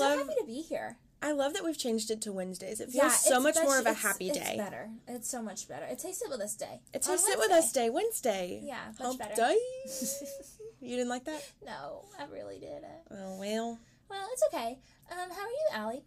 I'm love- so happy to be here. I love that we've changed it to Wednesdays. It feels Yeah, so much more of a it's- happy it's day. better. It's so much better. It tastes it with us day. It a sit with us day, Wednesday. Yeah, much Hump better. day. You didn't like that? no, I really didn't. Oh well. Well, it's okay. Um, how are you, Allie?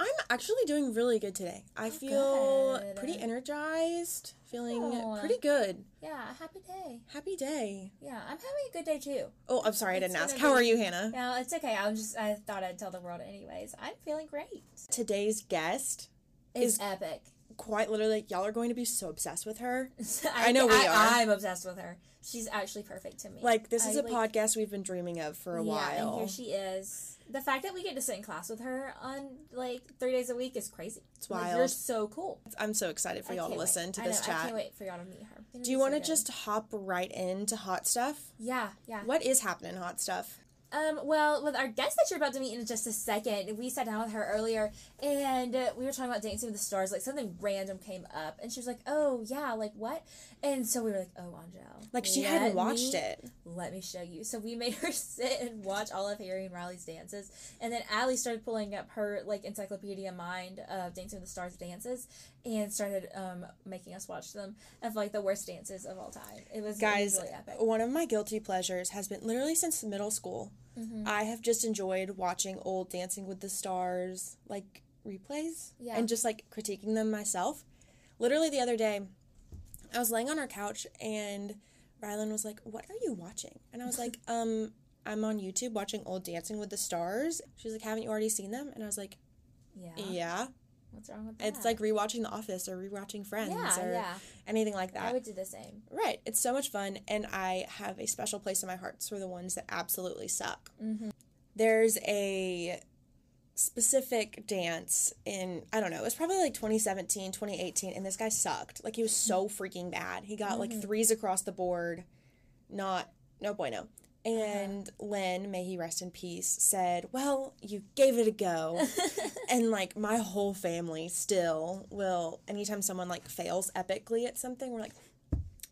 I'm actually doing really good today. I oh, feel good. pretty energized, feeling Aw. pretty good. Yeah, happy day. Happy day. Yeah, I'm having a good day too. Oh, I'm sorry I didn't ask. How be- are you, Hannah? No, it's okay. I was just I thought I'd tell the world anyways. I'm feeling great. Today's guest, It's Is- epic. Quite literally, y'all are going to be so obsessed with her. I, know we I, are. I'm obsessed with her. She's actually perfect to me. Like this is a a podcast we've been dreaming of for a yeah, while. and here she is. The fact that we get to sit in class with her on like three days a week is crazy. It's Like, wild. you're so cool. I'm so excited for y'all to can't wait. listen to this know, I chat. can't wait for y'all to meet her. It'll Do you want to just hop right into hot stuff? Yeah, yeah. What is happening, hot stuff? Um, well, with our guest that you're about to meet in just a second, we sat down with her earlier and uh, we were talking about Dancing with the Stars. Like something random came up, and she was like, "Oh yeah, like what?" And so we were like, "Oh, Angel, Like she hadn't watched me- it. Let me show you." So we made her sit and watch all of Harry and Rylee's dances, and then Allie started pulling up her like encyclopedia mind of Dancing with the Stars dances, and started um making us watch them of like the worst dances of all time. It was it was Guys, really epic. one of my guilty pleasures has been literally since middle school. Mm-hmm. I have just enjoyed watching old Dancing with the Stars like replays Yeah. and just like critiquing them myself. Literally the other day, I was laying on our couch and Rylan was like, "What are you watching?" And I was like, "Um, I'm on YouTube watching old Dancing with the Stars." She's like, "Haven't you already seen them?" And I was like, Yeah. "Yeah." What's wrong with that? It's like rewatching The Office or rewatching Friends yeah, or yeah. anything like that. I would do the same. Right. It's so much fun, and I have a special place in my heart for the ones that absolutely suck. Mm-hmm. There's a specific dance in, I don't know, it was probably like 2017, 2018, and this guy sucked. Like, he was so freaking bad. He got Mm-hmm. like threes across the board. Not, no bueno. And Len, may he rest in peace, said, Well, you gave it a go. and like my whole family still will, anytime someone like fails epically at something, we're like,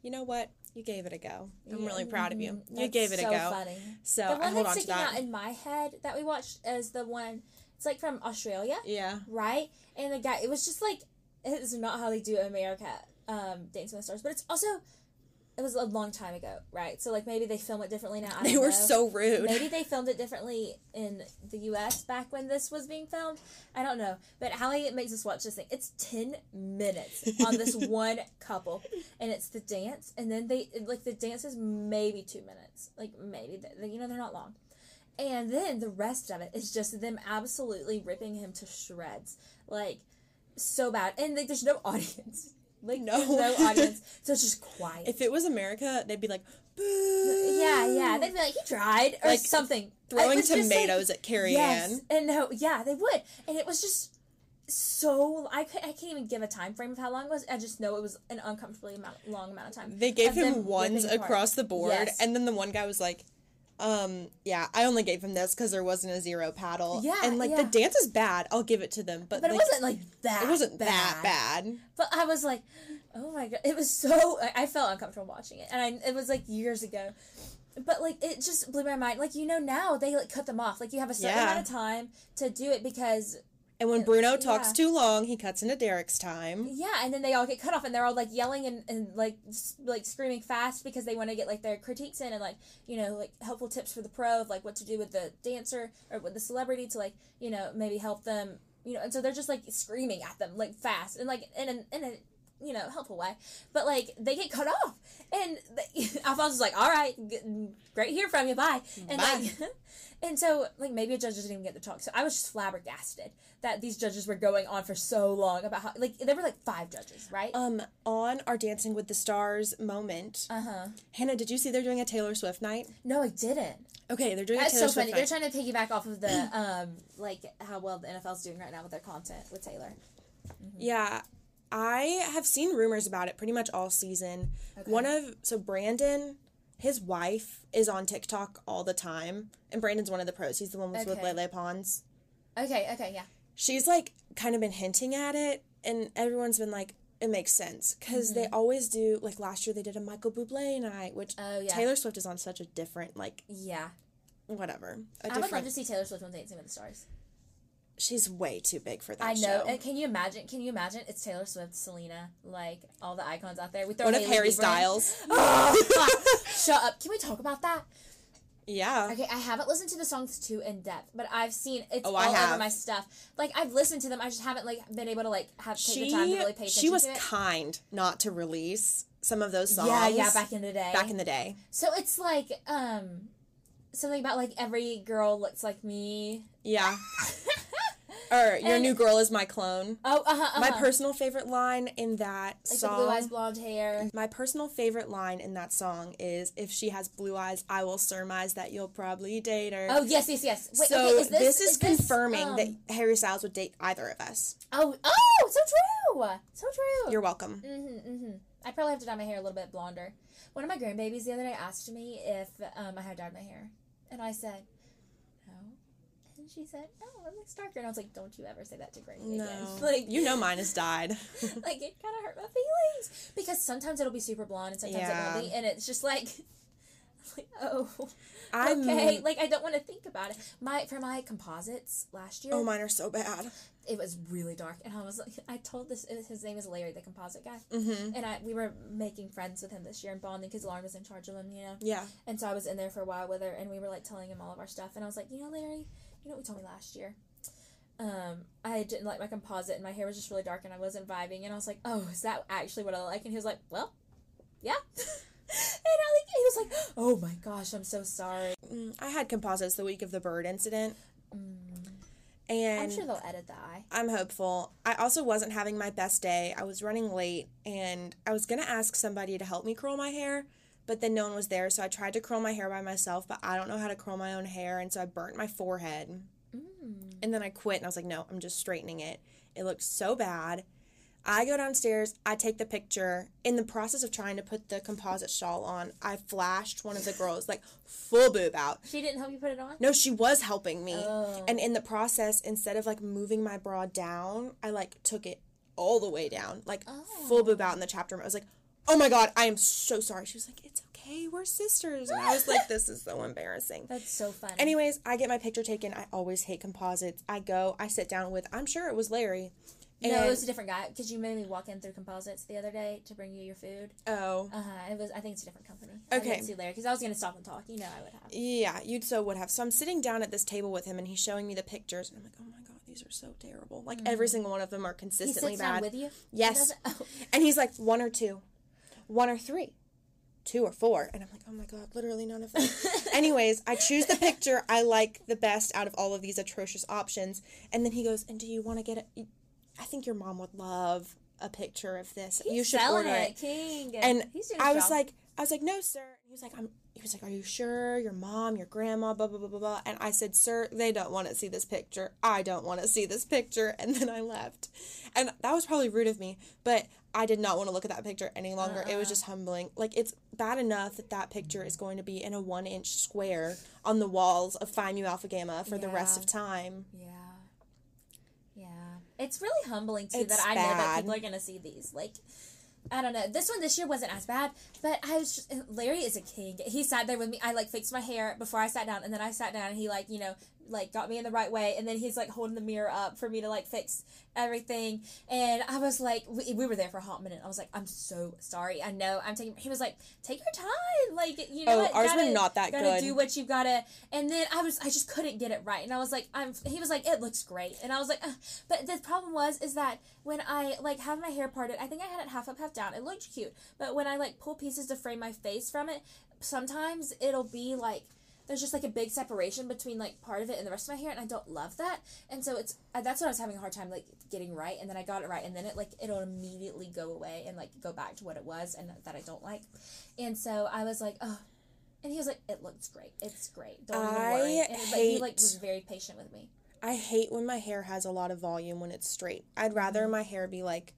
you know what? You gave it a go. I'm really proud of you. You gave it so a go. Funny. So The I one hold on that's to sticking that. out in my head that we watched is the one. It's like from Australia, yeah. right? And the guy, it was just like it's not how they do America, um, Dancing with the Stars, but it's also it was a long time ago, right? So like maybe they film it differently now. I They were know. so rude. Maybe they filmed it differently in the U.S. back when this was being filmed. I don't know, but Allie makes us watch this thing. It's ten minutes on this one couple, and it's the dance, and then they like the dance is maybe two minutes, like maybe they, you know they're not long, and then the rest of it is just them absolutely ripping him to shreds, like so bad, and like there's no audience. Like No. no audience, so it's just quiet. If it was America, they'd be like, boo. Yeah, yeah. They'd be like, he tried, or Like, something. Throwing just, like- tomatoes at Carrie yes, Ann. and no, yeah, they would, and it was just so. I could, I can't even give a time frame of how long it was. I just know it was an uncomfortably amount, long amount of time. They gave of him ones across the board, Yes. and then the one guy was like, um, yeah, I only gave him this because there wasn't a zero paddle. Yeah, And like yeah. the dance is bad, I'll give it to them. But, but it wasn't like that. it wasn't bad. that bad. But I was like, oh my god, it was so. I I felt uncomfortable watching it, and I, it was like years ago. But like it just blew my mind. Like you know now they like cut them off. Like you have a certain Yeah. amount of time to do it because And when Bruno talks yeah. too long, he cuts into Derek's time. Yeah, and then they all get cut off, and they're all like yelling and, and like s- like screaming fast because they want to get like their critiques in and like you know like helpful tips for the pro of like what to do with the dancer or with the celebrity to like you know maybe help them you know and so they're just like screaming at them like fast and like in a, in a you know helpful way, but like they get cut off, and they, Alfonso is like, all right, g- great to hear from you, bye, and Bye. like. And so, like, maybe a judge didn't even get to talk. So I was just flabbergasted that these judges were going on for so long about how, like, there were like five judges, right? Um, on our Dancing with the Stars moment, Uh huh. Hannah, did you see they're doing a Taylor Swift night? No, I didn't. Okay, they're doing That's a Taylor so Swift funny. night. They're trying to piggyback off of the um, like how well the NFL's doing right now with their content with Taylor. Yeah, I have seen rumors about it pretty much all season. One of so Brandon, his wife is on TikTok all the time, and Brandon's one of the pros. He's the one with with Lele Pons. Okay. Okay. Yeah. She's like kind of been hinting at it, and everyone's been like, it makes sense because they mm-hmm. always do. Like last year, they did a Michael Bublé night, which Oh yeah. Taylor Swift is on such a different like Yeah. whatever. A I would love different. to see Taylor Swift on Dancing with the Stars. She's way too big for that I know. show. And can you imagine? Can you imagine? It's Taylor Swift, Selena, like all the icons out there. We throw if Hailey Harry. Styles? Shut up. Can we talk about that? Yeah. Okay, I haven't listened to the songs too in depth, but I've seen it's Oh, all over my stuff. Like I've listened to them, I just haven't like been able to like have take She the time to really pay attention she was kind not to release some of those songs. Yeah, yeah, back in the day. back in the day. so it's like um something about like every girl looks like me. Yeah. or your And- new girl is my clone. Oh, uh-huh, uh-huh. My personal favorite line in that like song. the blue eyes, blonde hair. My personal favorite line in that song is if she has blue eyes, I will surmise that you'll probably date her. Oh yes, yes, yes. Wait, so okay, is this, this, is, confirming um, that Harry Styles would date either of us. Oh, oh, so true, so true. You're welcome. Mm-hmm, mm-hmm. I probably have to dye my hair a little bit blonder. One of my grandbabies the other day asked me if um, I had dyed my hair, and I said and she said, "Oh, it looks darker," and I was like, "Don't you ever say that to Granny No, again." Like, you know mine has died. like it kind of hurt my feelings because sometimes it'll be super blonde and sometimes Yeah. it won't be, and it's just like, like oh, I'm okay. Like I don't want to think about it. My for my composites last year, oh mine are so bad. it was really dark, and I was like, I told this his name is Larry, the composite guy. Mm-hmm. And I we were making friends with him this year and bonding because Lauren was in charge of him, you know. Yeah. And so I was in there for a while with her, and we were like telling him all of our stuff. And I was like, you know, Larry, you know what we told me last year? Um, I didn't like my composite, and my hair was just really dark, and I wasn't vibing. And I was like, oh, is that actually what I like? And he was like, well, yeah. and I like he was like, oh my gosh, I'm so sorry. Mm, I had composites the week of the bird incident, Mm, and I'm sure they'll edit the eye. I'm hopeful. I also wasn't having my best day. I was running late and I was going to ask somebody to help me curl my hair, but then no one was there. So I tried to curl my hair by myself, but I don't know how to curl my own hair. And so I burnt my forehead. Mm. And then I quit and I was like, no, I'm just straightening it. It looked so bad. I go downstairs, I take the picture. In the process of trying to put the composite shawl on, I flashed one of the girls like full boob out. She didn't help you put it on. No, she was helping me. Oh. And in the process, instead of like moving my bra down, I like took it all the way down, like full boob out in the chapter room. I was like, oh my God, I am so sorry. She was like, it's okay, we're sisters. And I was like, this is so embarrassing. That's so funny. Anyways, I get my picture taken. I always hate composites. I go, I sit down with, I'm sure it was Larry. no, it was a different guy because you made me walk in through composites the other day to bring you your food. Oh. Uh huh. It was. I think it's a different company. I Okay. didn't see Larry because I was gonna stop and talk. You know, I would have. Yeah, you'd so would have. So I'm sitting down at this table with him and he's showing me the pictures and I'm like, oh my God, these are so terrible. Like every single one of them are Mm. He consistently sits down bad. with you. Yes. Oh. And he's like, one or two, one or three, two or four. And I'm like, oh my God, literally none of them. Anyways, I choose the picture I like the best out of all of these atrocious options. And then he goes, and do you want to get it? I think your mom would love a picture of this. He's you should order it. King. And He's doing I was job. like, I was like, no, sir. He was like, I'm. He was like, are you sure? Your mom, your grandma, blah blah blah blah blah. And I said, sir, they don't want to see this picture. I don't want to see this picture. And then I left. And that was probably rude of me, but I did not want to look at that picture any longer. It was uh-huh. just humbling. Like it's bad enough that that picture is going to be in a one inch square on the walls of Phi Mu Alpha Gamma for the rest of time. yeah, yeah. It's really humbling too It's that I know that people are gonna see these. Like, I don't know. This one this year wasn't as bad, but I was just Larry is a king. He sat there with me. I like fixed my hair before I sat down, and then I sat down, and he like you know like got me in the right way, and then he's like holding the mirror up for me to like fix everything, and I was like, we, we were there for a hot minute. I was like, I'm so sorry. I know I'm taking. He was like, take your time, like you know. Oh, what? ours were Gotta- not that good. gotta good. do what you gotta. And then I was, I just couldn't get it right, and I was like, I'm. He was like, it looks great, and I was like, Ugh. but the problem was is that when I like have my hair parted, I think I had it half up, half down. It looked cute, but when I like pull pieces to frame my face from it, sometimes it'll be like there's just like a big separation between like part of it and the rest of my hair and i don't love that. And so it's uh, that's what i was having a hard time like getting right and then i got it right and then it like it'll immediately go away and like go back to what it was and that i don't like. And so i was like oh and he was like it looks great. It's great. Don't even I worry. And but he like hate- was very patient with me. I hate when my hair has a lot of volume when it's straight. I'd rather Mm-hmm. my hair be like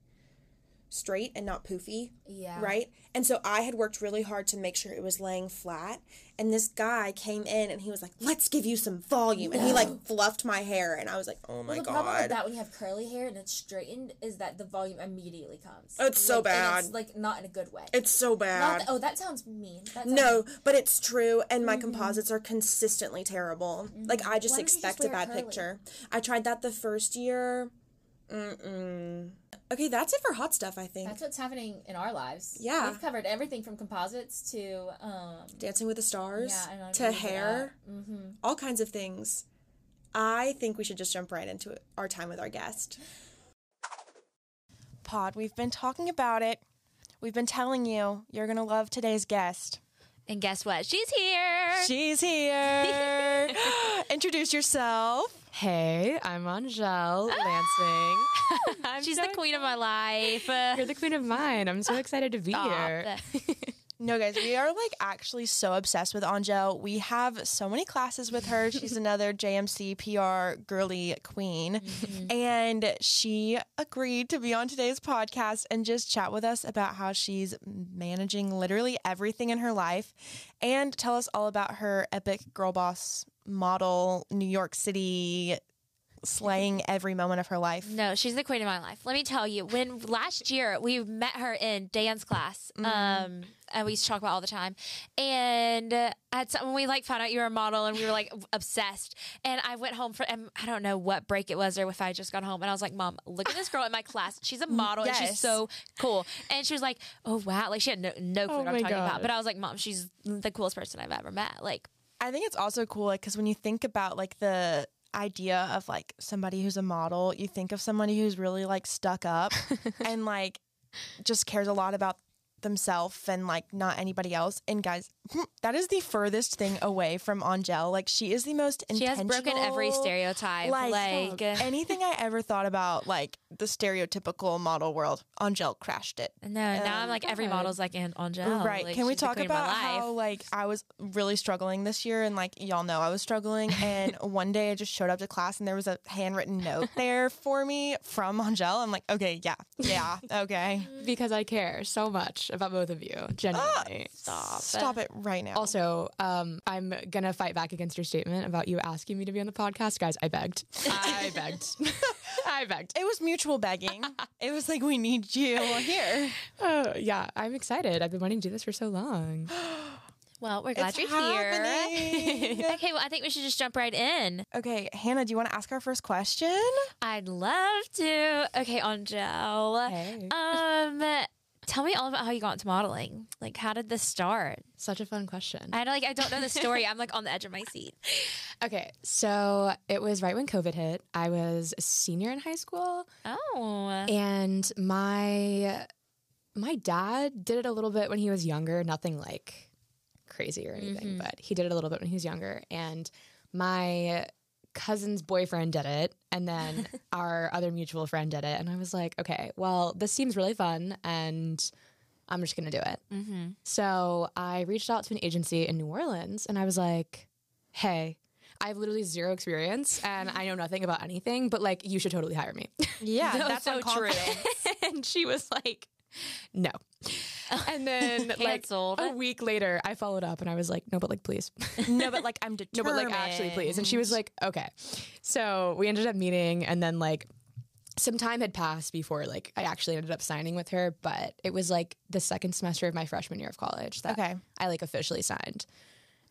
straight and not poofy. Yeah. Right? And so I had worked really hard to make sure it was laying flat. And this guy came in and he was like, let's give you some volume. And he like fluffed my hair. And I was like, oh my Well, the problem with God. that when you have curly hair and it's straightened is that the volume immediately comes. Oh, it's so Like, and bad. It's like not in a good way. It's so bad. oh, that sounds mean. That sounds No, but it's true, and my mm-hmm. composites are consistently terrible. Mm-hmm. Like I just Why don't just expect a bad curly? picture. I tried that the first year. Mm-mm. Okay, that's it for hot stuff. I think That's what's happening in our lives. Yeah. We've covered everything from composites to um Dancing with the Stars yeah, to hair, Mm-hmm. all kinds of things. I think we should just jump right into our time with our guest. Pod, we've been talking about it. We've been telling you you're gonna love today's guest. And guess what? She's here. She's here. Introduce yourself. Hey, I'm Angel ah! Lansing. I'm She's so the queen of my life. You're the queen of mine. I'm so excited to be here. No, guys, we are like actually so obsessed with Angel. We have so many classes with her. She's another JMC PR girly queen. Mm-hmm. And she agreed to be on today's podcast and just chat with us about how she's managing literally everything in her life and tell us all about her epic girl boss model, New York City, slaying every moment of her life. No, she's the queen of my life. Let me tell you, when last year we met her in dance class, Mm-hmm. um, and we used to talk about all the time. And uh, at some, when we like found out you were a model, and we were like obsessed. And I went home for, and I don't know what break it was, or if I just got home, and I was like, "Mom, look at this girl in my class. She's a model, and she's so cool." And she was like, "Oh wow!" Like she had no, no clue Oh what I'm talking about. But I was like, "Mom, she's the coolest person I've ever met." Like. I think it's also cool like, because when you think about like the idea of like somebody who's a model, you think of somebody who's really like stuck up and like just cares a lot about themselves and like not anybody else. And guys, Hmm, that is the furthest thing away from Angel. Like she is the most She has broken every stereotype. Like, Like, anything I ever thought about like the stereotypical model world, Angel crashed it. no, now I'm um, like every God. model's like Aunt Angel. Right. Like, Can we talk queen of my about life. how like I was really struggling this year and like y'all know I was struggling and one day I just showed up to class and there was a handwritten note there for me from Angel. I'm like, okay, yeah, yeah, okay. because I care so much about both of you. Ah, genuinely. Stop. Stop it right now. Also, um, I'm gonna fight back against your statement about you asking me to be on the podcast, guys. I begged. I begged. I begged. it was mutual begging. it was like we need you here. Oh, yeah, I'm excited. I've been wanting to do this for so long. Well, we're glad It's you're happening. here. okay, well, I think we should just jump right in. Okay, Hannah, do you want to ask our first question? I'd love to. Okay, Angel. Hey. Um, tell me all about how you got into modeling. Like, how did this start? Such a fun question. I like, I don't know the story. I'm like on the edge of my seat. Okay, so it was right when COVID hit. I was a senior in high school, Oh, and my my dad did it a little bit when he was younger. Nothing like crazy or anything, mm-hmm. but he did it a little bit when he was younger. And my cousin's boyfriend did it, and then our other mutual friend did it. And I was like, okay, well, this seems really fun, and I'm just gonna do it. mm-hmm. So I reached out to an agency in New Orleans and I was like, hey, I have literally zero experience and I know nothing about anything, but like, you should totally hire me. Yeah, that's so true. and she was like, no. And then, like, a week later, I followed up and I was like, no, but like, please. no, but like I'm determined. No, but like, actually, please. And she was like, okay. So we ended up meeting and then, like, some time had passed before like I actually ended up signing with her, but it was like the second semester of my freshman year of college that Okay. I like officially signed.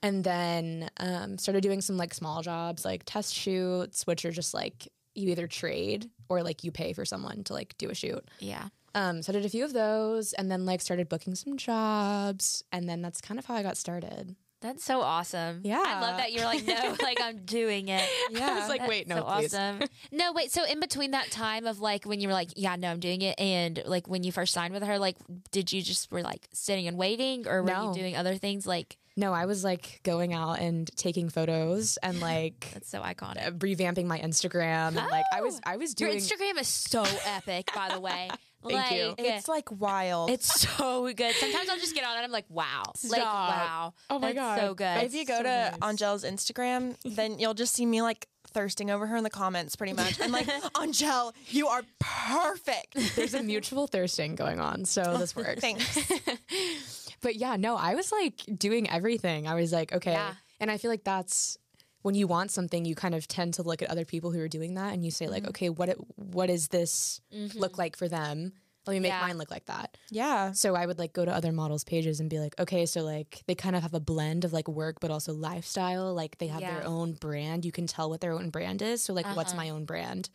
And then um, started doing some like small jobs, like test shoots, which are just like you either trade or like you pay for someone to like do a shoot. yeah. Um, so I did a few of those and then like started booking some jobs. And then that's kind of how I got started. That's so awesome. Yeah. I love that you're like, no, like I'm doing it. Yeah. I was like, That's wait, no, so please. awesome. No, wait. So in between that time of like when you were like, yeah, no, I'm doing it, and like when you first signed with her, like, did you just were like sitting and waiting, or were No. you doing other things? Like No, I was like going out and taking photos and like that's so iconic. uh, revamping my Instagram and like I was I was doing Your Instagram is so epic, by the way. Thank like, you. It's like wild. It's so good. Sometimes I'll just get on it. I'm like, wow, like wow. Oh my That's God. so good. if you go so to nice. Angel's Instagram, then you'll just see me like thirsting over her in the comments pretty much. I'm like, Angel, you are perfect. There's a mutual thirsting going on, so oh, this works. Thanks. But yeah, no, I was like doing everything. I was like, okay. Yeah. And I feel like that's when you want something, you kind of tend to look at other people who are doing that and you say, Mm-hmm. like, okay, what it, what does this look mm-hmm. like for them? Let me make Yeah. mine look like that. Yeah. So I would like go to other models' pages and be like, okay, so like they kind of have a blend of like work but also lifestyle. Like they have Yeah. their own brand. You can tell what their own brand is. So like, what's my uh-huh. own brand?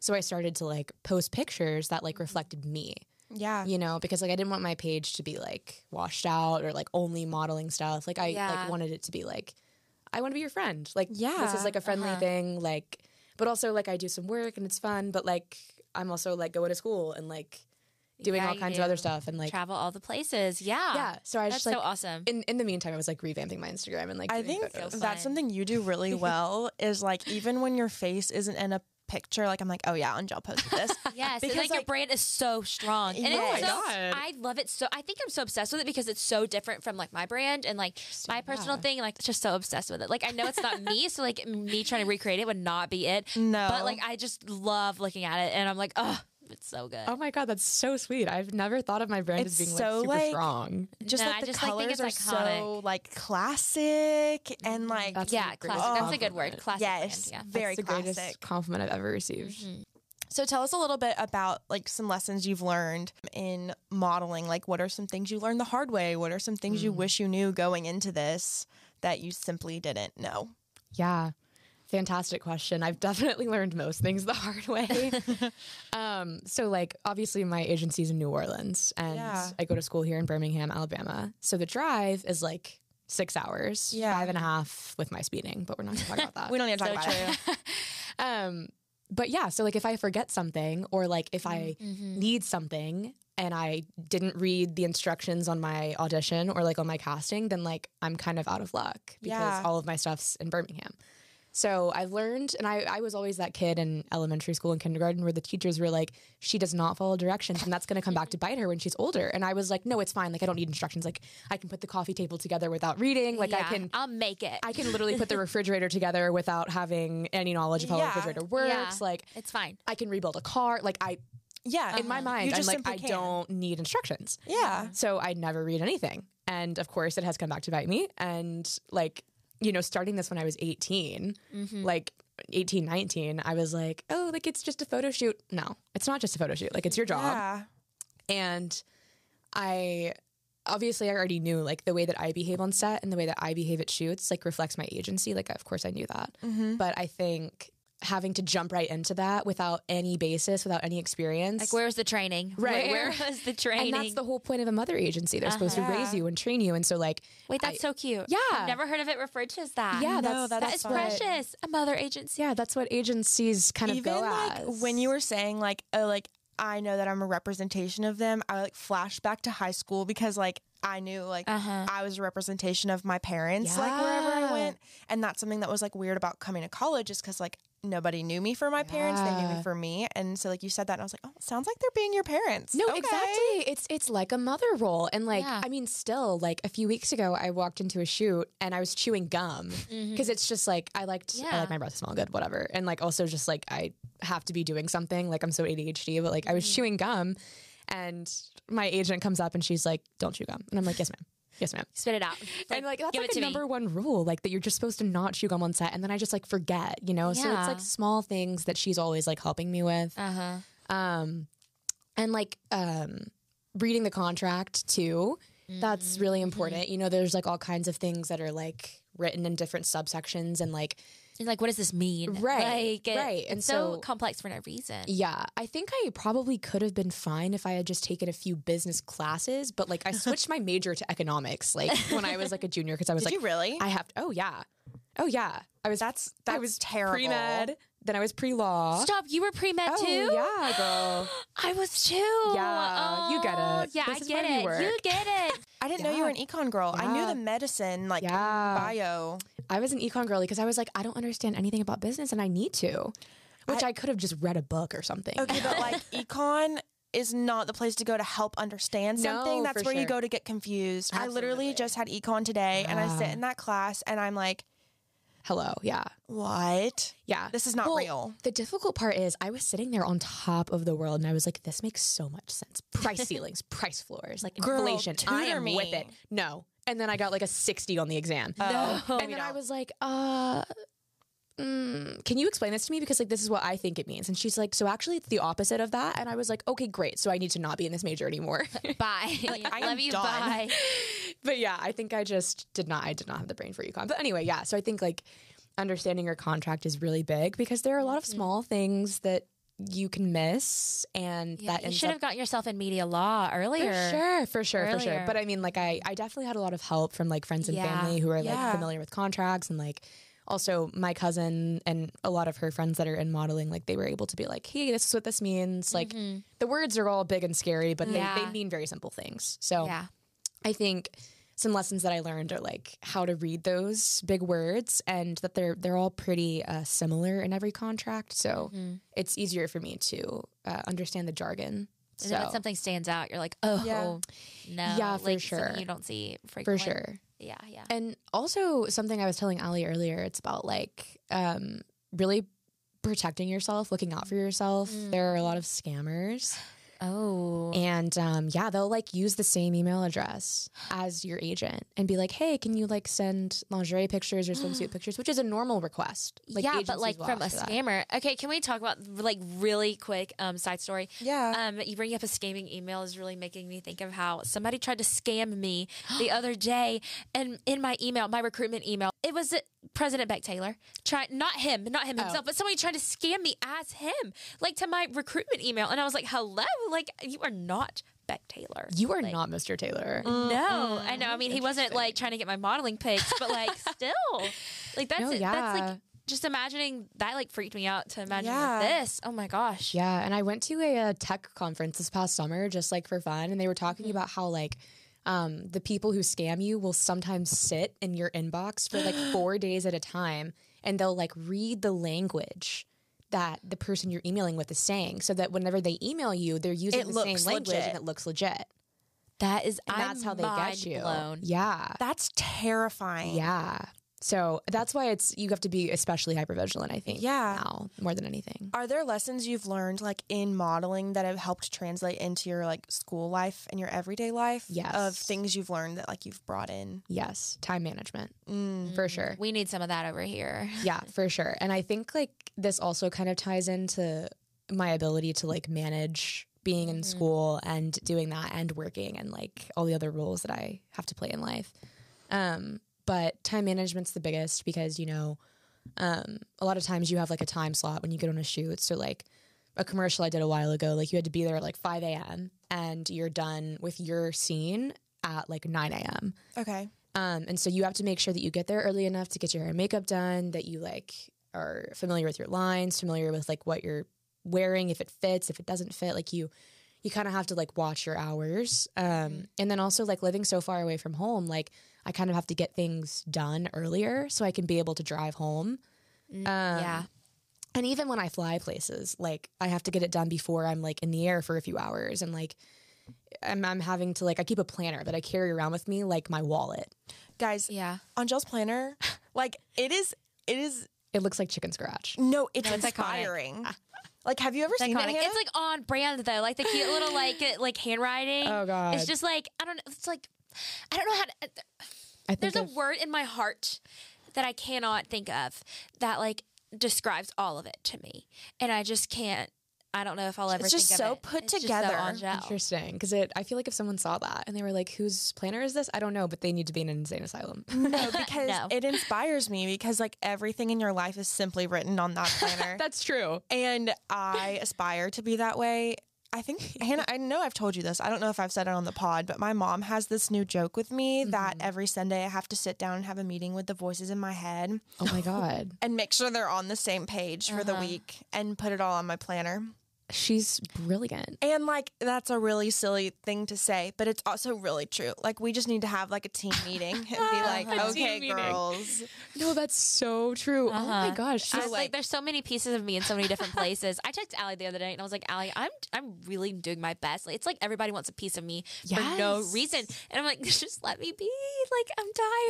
So I started to like post pictures that like mm-hmm. reflected me Yeah. you know because like i didn't want my page to be like washed out or like only modeling stuff like i Yeah. like wanted it to be like i want to be your friend like yeah, this is like a friendly uh-huh. thing like but also like i do some work and it's fun but like i'm also like going to school and like doing Yeah, all you kinds of other stuff and like Travel all the places. Yeah. yeah so i was That's just like so awesome. in, in the meantime i was like revamping my instagram and like I think photos. So that's something you do really well is like even when your face isn't in a picture, like I'm like, oh yeah, Angel posted this. Yes, Because, and like, your brand is so strong, and Yes. it's so, Oh my God. I love it so. I think I'm so obsessed with it because it's so different from like my brand and like my personal yeah. thing. Like, just so obsessed with it. Like, I know it's not me, so like me trying to recreate it would not be it. No. but like I just love looking at it, and I'm like, oh, it's so good. oh my god that's so sweet i've never thought of my brand It's as being so, like super like- strong just No, like I the just, like, think colors it's are so like classic and mm, like That's yeah, the greatest classic. That's a good word. Classic. yes, brand, yeah. very That's the classic. greatest compliment i've ever received mm-hmm. So tell us a little bit about like some lessons you've learned in modeling. Like what are some things you learned the hard way? What are some things you mm. wish you knew going into this that you simply didn't know? Yeah. Fantastic question. I've definitely learned most things the hard way. um, so, like, obviously, my agency's in New Orleans, and Yeah. I go to school here in Birmingham, Alabama. So the drive is like six hours, Yeah. five and a half with my speeding, but we're not going to talk about that. We don't need to talk So about true. it. um, but yeah, so like if I forget something or like if I Mm-hmm. need something and I didn't read the instructions on my audition or like on my casting, then like I'm kind of out of luck because Yeah. all of my stuff's in Birmingham. So I've learned, and I, I was always that kid in elementary school and kindergarten where the teachers were like, she does not follow directions, and that's going to come back to bite her when she's older. And I was like, no, it's fine. Like I don't need instructions. Like I can put the coffee table together without reading. Like I can I'll make it. I can literally put the refrigerator together without having any knowledge of how Yeah. a refrigerator works. Yeah. Like it's fine. I can rebuild a car. Like I, Yeah. in my uh-huh. mind, You I'm like I can. don't need instructions. Yeah. So I never read anything, and of course, it has come back to bite me. And like you know, starting this when I was 18, Mm-hmm. like 18, 19, I was like, oh, like it's just a photo shoot. No, it's not just a photo shoot. Like it's your job Yeah. and I obviously I already knew like the way that I behave on set and the way that I behave at shoots like reflects my agency. Like of course I knew that, Mm-hmm. but I think having to jump right into that without any basis, without any experience, Like, where's the training? Right, Where where- was the training? and that's the whole point of a mother agency. They're supposed to Uh-huh. raise you and train you, and so like Wait, that's I- so cute. Yeah. I've never heard of it referred to as that. yeah, No, that's that's that is fun. precious. A mother agency. yeah, that's what agencies kind of Even go like as. when you were saying like, oh, like I know that I'm a representation of them. I like flashed back to high school because like I knew like Uh-huh. I was a representation of my parents like wherever I went, and that's something that was like weird about coming to college is because like nobody knew me for my parents, they knew me for me, and so like you said that, and I was like, oh, sounds like they're being your parents. No, Okay. exactly. It's it's like a mother role, and like Yeah. I mean, still like a few weeks ago, I walked into a shoot and I was chewing gum because it's just like I liked I like my breath smell good, whatever, and like also just like I have to be doing something. Like I'm so ADHD, but like I was chewing gum, and my agent comes up and she's like, "Don't chew gum," and I'm like, "Yes, ma'am." Yes, ma'am. Spit it out. and like that's like a number me. one rule, like that you're just supposed to not chew gum on set, and then I just like forget, you know. So it's like small things that she's always like helping me with Uh huh. um and like um reading the contract too that's really Mm-hmm. important you know there's like all kinds of things that are like written in different subsections and like And like, what does this mean? Right, Like, it- right. And so, so- complex for no reason. yeah i think i probably could have been fine if i had just taken a few business classes but like i switched my major to economics like when i was like a junior because i was Did like you really? i have to, oh yeah oh yeah i was that's i that's was terrible. pre-med then i was pre-law Stop. You were pre med too. oh too. yeah girl I was too. Yeah, you get Oh, it. Yeah, This I is get where you it. work. You get it. I didn't know you were an econ girl. I knew the medicine like Yeah. bio. I was an econ girly because I was like, I don't understand anything about business and I need to. Which I, could have just read a book or something. Okay, but like econ is not the place to go to help understand something. No, That's where you go to get confused. I literally just had econ today and I sit in that class and I'm like, hello. Yeah. What? Yeah. This is not Well, real. The difficult part is I was sitting there on top of the world and I was like, this makes so much sense. Price ceilings, price floors, like Girl, inflation. I am with it. No. And then I got like a 60 on the exam. Oh, and then I was like, uh, mm, can you explain this to me? Because like this is what I think it means. And she's like, so actually it's the opposite of that. And I was like, okay, great. So I need to not be in this major anymore. Bye. I Love you. done. Bye. but yeah, I think I just did not. I did not have the brain for econ. But anyway, yeah. So I think like understanding your contract is really big because there are a lot of small things that you can miss, and Yeah, that you should have gotten yourself in media law earlier. for sure, for sure, for sure. But I mean, like, I, I definitely had a lot of help from like friends and Yeah. family who are like Yeah. familiar with contracts and like also my cousin and a lot of her friends that are in modeling, like they were able to be like, hey, this is what this means. Like mm-hmm. the words are all big and scary, but they, they mean very simple things. So Yeah. I think some lessons that I learned are like how to read those big words and that they're they're all pretty uh, similar in every contract. So it's easier for me to uh, understand the jargon. And then when something stands out, you're like, oh, Yeah. no. Yeah, for like, sure. You don't see for sure. Yeah, yeah. And also something I was telling Allie earlier, it's about like um, really protecting yourself, looking out for yourself. There are a lot of scammers. Oh. And um, yeah, they'll like use the same email address as your agent and be like, "Hey, can you like send lingerie pictures or swimsuit pictures?" Which is a normal request. Like, yeah, but like from a for that. scammer. Okay, can we talk about like really quick um, side story? Yeah. Um, you bring up a scamming email is really making me think of how somebody tried to scam me the other day, and in my email, my recruitment email, it was President Beck Taylor. Try not him, not him himself, but somebody tried to scam me as him, like to my recruitment email, and I was like, "Hello, like you are not Beck Taylor. You are Like, not Mr. Taylor. No, I know. I mean, he wasn't like trying to get my modeling pics, but like still, like that's No, it. That's like just imagining that like freaked me out to imagine Yeah. this. Oh my gosh. Yeah, and I went to a, uh tech conference this past summer just like for fun, and they were talking Mm-hmm. about how like um, the people who scam you will sometimes sit in your inbox for like four days at a time, and they'll like read the language that the person you're emailing with is saying, so that whenever they email you, they're using It the same language legit. and it looks legit. That is. And that's how they get you. Blown. Yeah, That's terrifying. yeah. So that's why it's you have to be especially hyper vigilant. I think. Yeah. Now more than anything. Are there lessons you've learned like in modeling that have helped translate into your like school life and your everyday life? Yes. Of things you've learned that like you've brought in. Yes, time management Mm. for sure. We need some of that over here. Yeah, for sure. And I think like this also kind of ties into my ability to like manage being in school and doing that and working and like all the other roles that I have to play in life. Um, but time management's the biggest because, you know, um, a lot of times you have like a time slot when you get on a shoot. So like a commercial I did a while ago, like you had to be there at like 5 a.m. and you're done with your scene at like 9 a.m. Okay. Um, and so you have to make sure that you get there early enough to get your hair and makeup done, that you like are familiar with your lines, familiar with like what you're wearing, if it fits, if it doesn't fit, like you you kind of have to like watch your hours. Um, and then also like living so far away from home, like I kind of have to get things done earlier so I can be able to drive home. Um, yeah. And even when I fly places, like I have to get it done before I'm like in the air for a few hours and like I'm, I'm having to like I keep a planner that I carry around with me like my wallet. Guys, Yeah. on Jill's planner, like it is it is It looks like chicken scratch. no, it's No, it's iconic. inspiring. like have you ever seen it? Iconic. Hannah? It's like on brand though, like the cute little like like handwriting. Oh, God. It's just like I don't know. It's like I don't know how to. I think There's a word in my heart that I cannot think of that like describes all of it to me, and I just can't. I don't know if I'll ever. It's just think so of it. put It's just together. So Angel. interesting because it. I feel like if someone saw that and they were like, "Whose planner is this?" I don't know, but they need to be in an insane asylum. no, because No. it inspires me because like everything in your life is simply written on that planner. That's true. and I aspire to be that way. I think Hannah, I know I've told you this. I don't know if I've said it on the pod, but my mom has this new joke with me that mm-hmm. every Sunday I have to sit down and have a meeting with the voices in my head Oh my god. and make sure they're on the same page for the uh-huh. week and put it all on my planner. She's brilliant. And like that's a really silly thing to say, but it's also really true. Like we just need to have like a team meeting and be like, okay, girls. No, that's so true. Oh my Uh-huh. gosh. I she's was like, there's so many pieces of me in so many different places. I texted Allie the other day and I was like, Allie, I'm I'm really doing my best. Like, it's like everybody wants a piece of me for no reason. And I'm like, just let me be. Like, I'm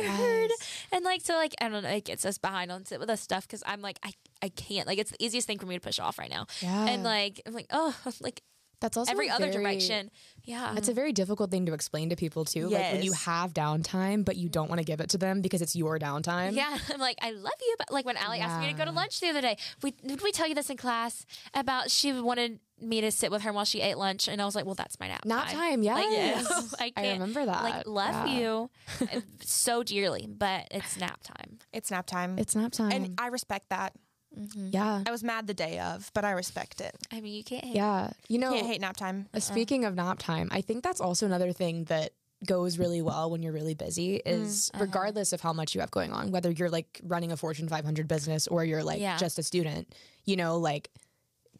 tired. Yes. And like, so like, I don't know, it gets us behind on sit with us stuff because I'm like, I, I can't. Like, it's the easiest thing for me to push off right now. Yeah. And like, I'm like, oh, like that's also every other very- direction. Yeah. It's a very difficult thing to explain to people too. Like when you have downtime, but you don't want to give it to them because it's your downtime. Yeah, I'm like, I love you, but like when Allie asked me to go to lunch the other day, we did we tell you this in class about she wanted me to sit with her while she ate lunch, and I was like, well, that's my nap. Nap time. time, Like, yes. I, I remember that. Like, love Yeah. you uh, so dearly, but it's nap time. It's nap time. It's nap time. and I respect that. Yeah. I was mad the day of, but I respect it. I mean, you can't. Hate Yeah. You know, Can't hate nap time. Uh, Speaking of nap time, I think that's also another thing that goes really well when you're really busy is regardless of how much you have going on, whether you're like running a Fortune 500 business or you're like Yeah. just a student, you know, like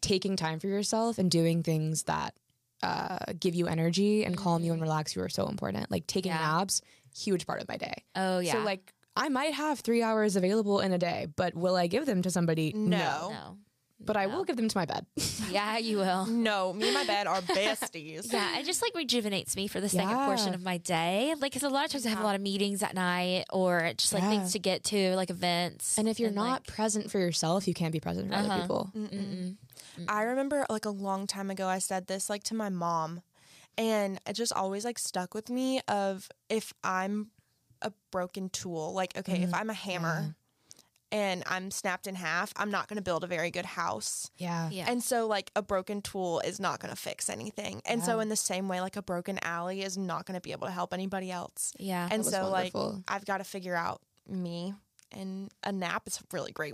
taking time for yourself and doing things that uh, give you energy and calm you and relax you are so important. Like taking Yeah. naps, huge part of my day. Oh yeah. So like I might have three hours available in a day, but will I give them to somebody? No. no. But I will give them to my bed. Yeah, you will. No, me and my bed are besties. Yeah, it just like rejuvenates me for the second portion of my day. Like, because a lot of times I have a lot of meetings at night or just like Yeah. things to get to, like events. and if you're not like- present for yourself, you can't be present for Uh-huh. other people. I remember like a long time ago I said this like to my mom and it just always like stuck with me of if I'm a broken tool, like okay, if mm-hmm. I'm a hammer and I'm snapped in half, I'm not going to build a very good house. Yeah. yeah. And so like a broken tool is not going to fix anything. And so in the same way like a broken Allie is not going to be able to help anybody else. yeah. And was so like. I've got to figure out me and a nap is a really great